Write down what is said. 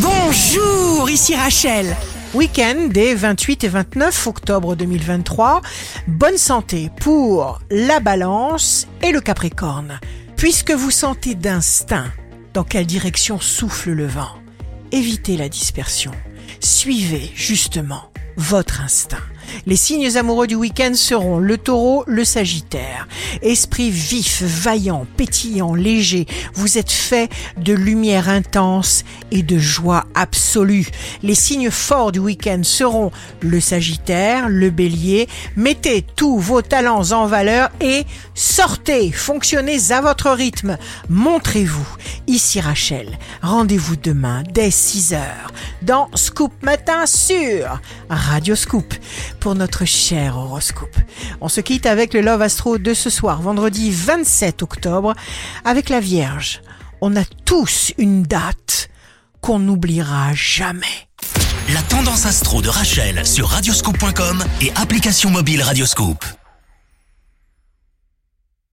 Bonjour, ici Rachel. Week-end des 28 et 29 octobre 2023. Bonne santé pour la balance et le capricorne. Puisque vous sentez d'instinct dans quelle direction souffle le vent, évitez la dispersion. Suivez justement votre instinct. Les signes amoureux du week-end seront le taureau, le sagittaire. Esprit vif, vaillant, pétillant, léger, vous êtes fait de lumière intense et de joie absolue. Les signes forts du week-end seront le sagittaire, le bélier. Mettez tous vos talents en valeur et sortez, fonctionnez à votre rythme. Montrez-vous. Ici Rachel, rendez-vous demain dès 6 heures dans Scoop Matin sur Radio Scoop pour notre cher horoscope. On se quitte avec le Love Astro de ce soir, vendredi 27 octobre, avec la Vierge. On a tous une date qu'on n'oubliera jamais. La tendance astro de Rachel sur radioscope.com et application mobile Radioscope.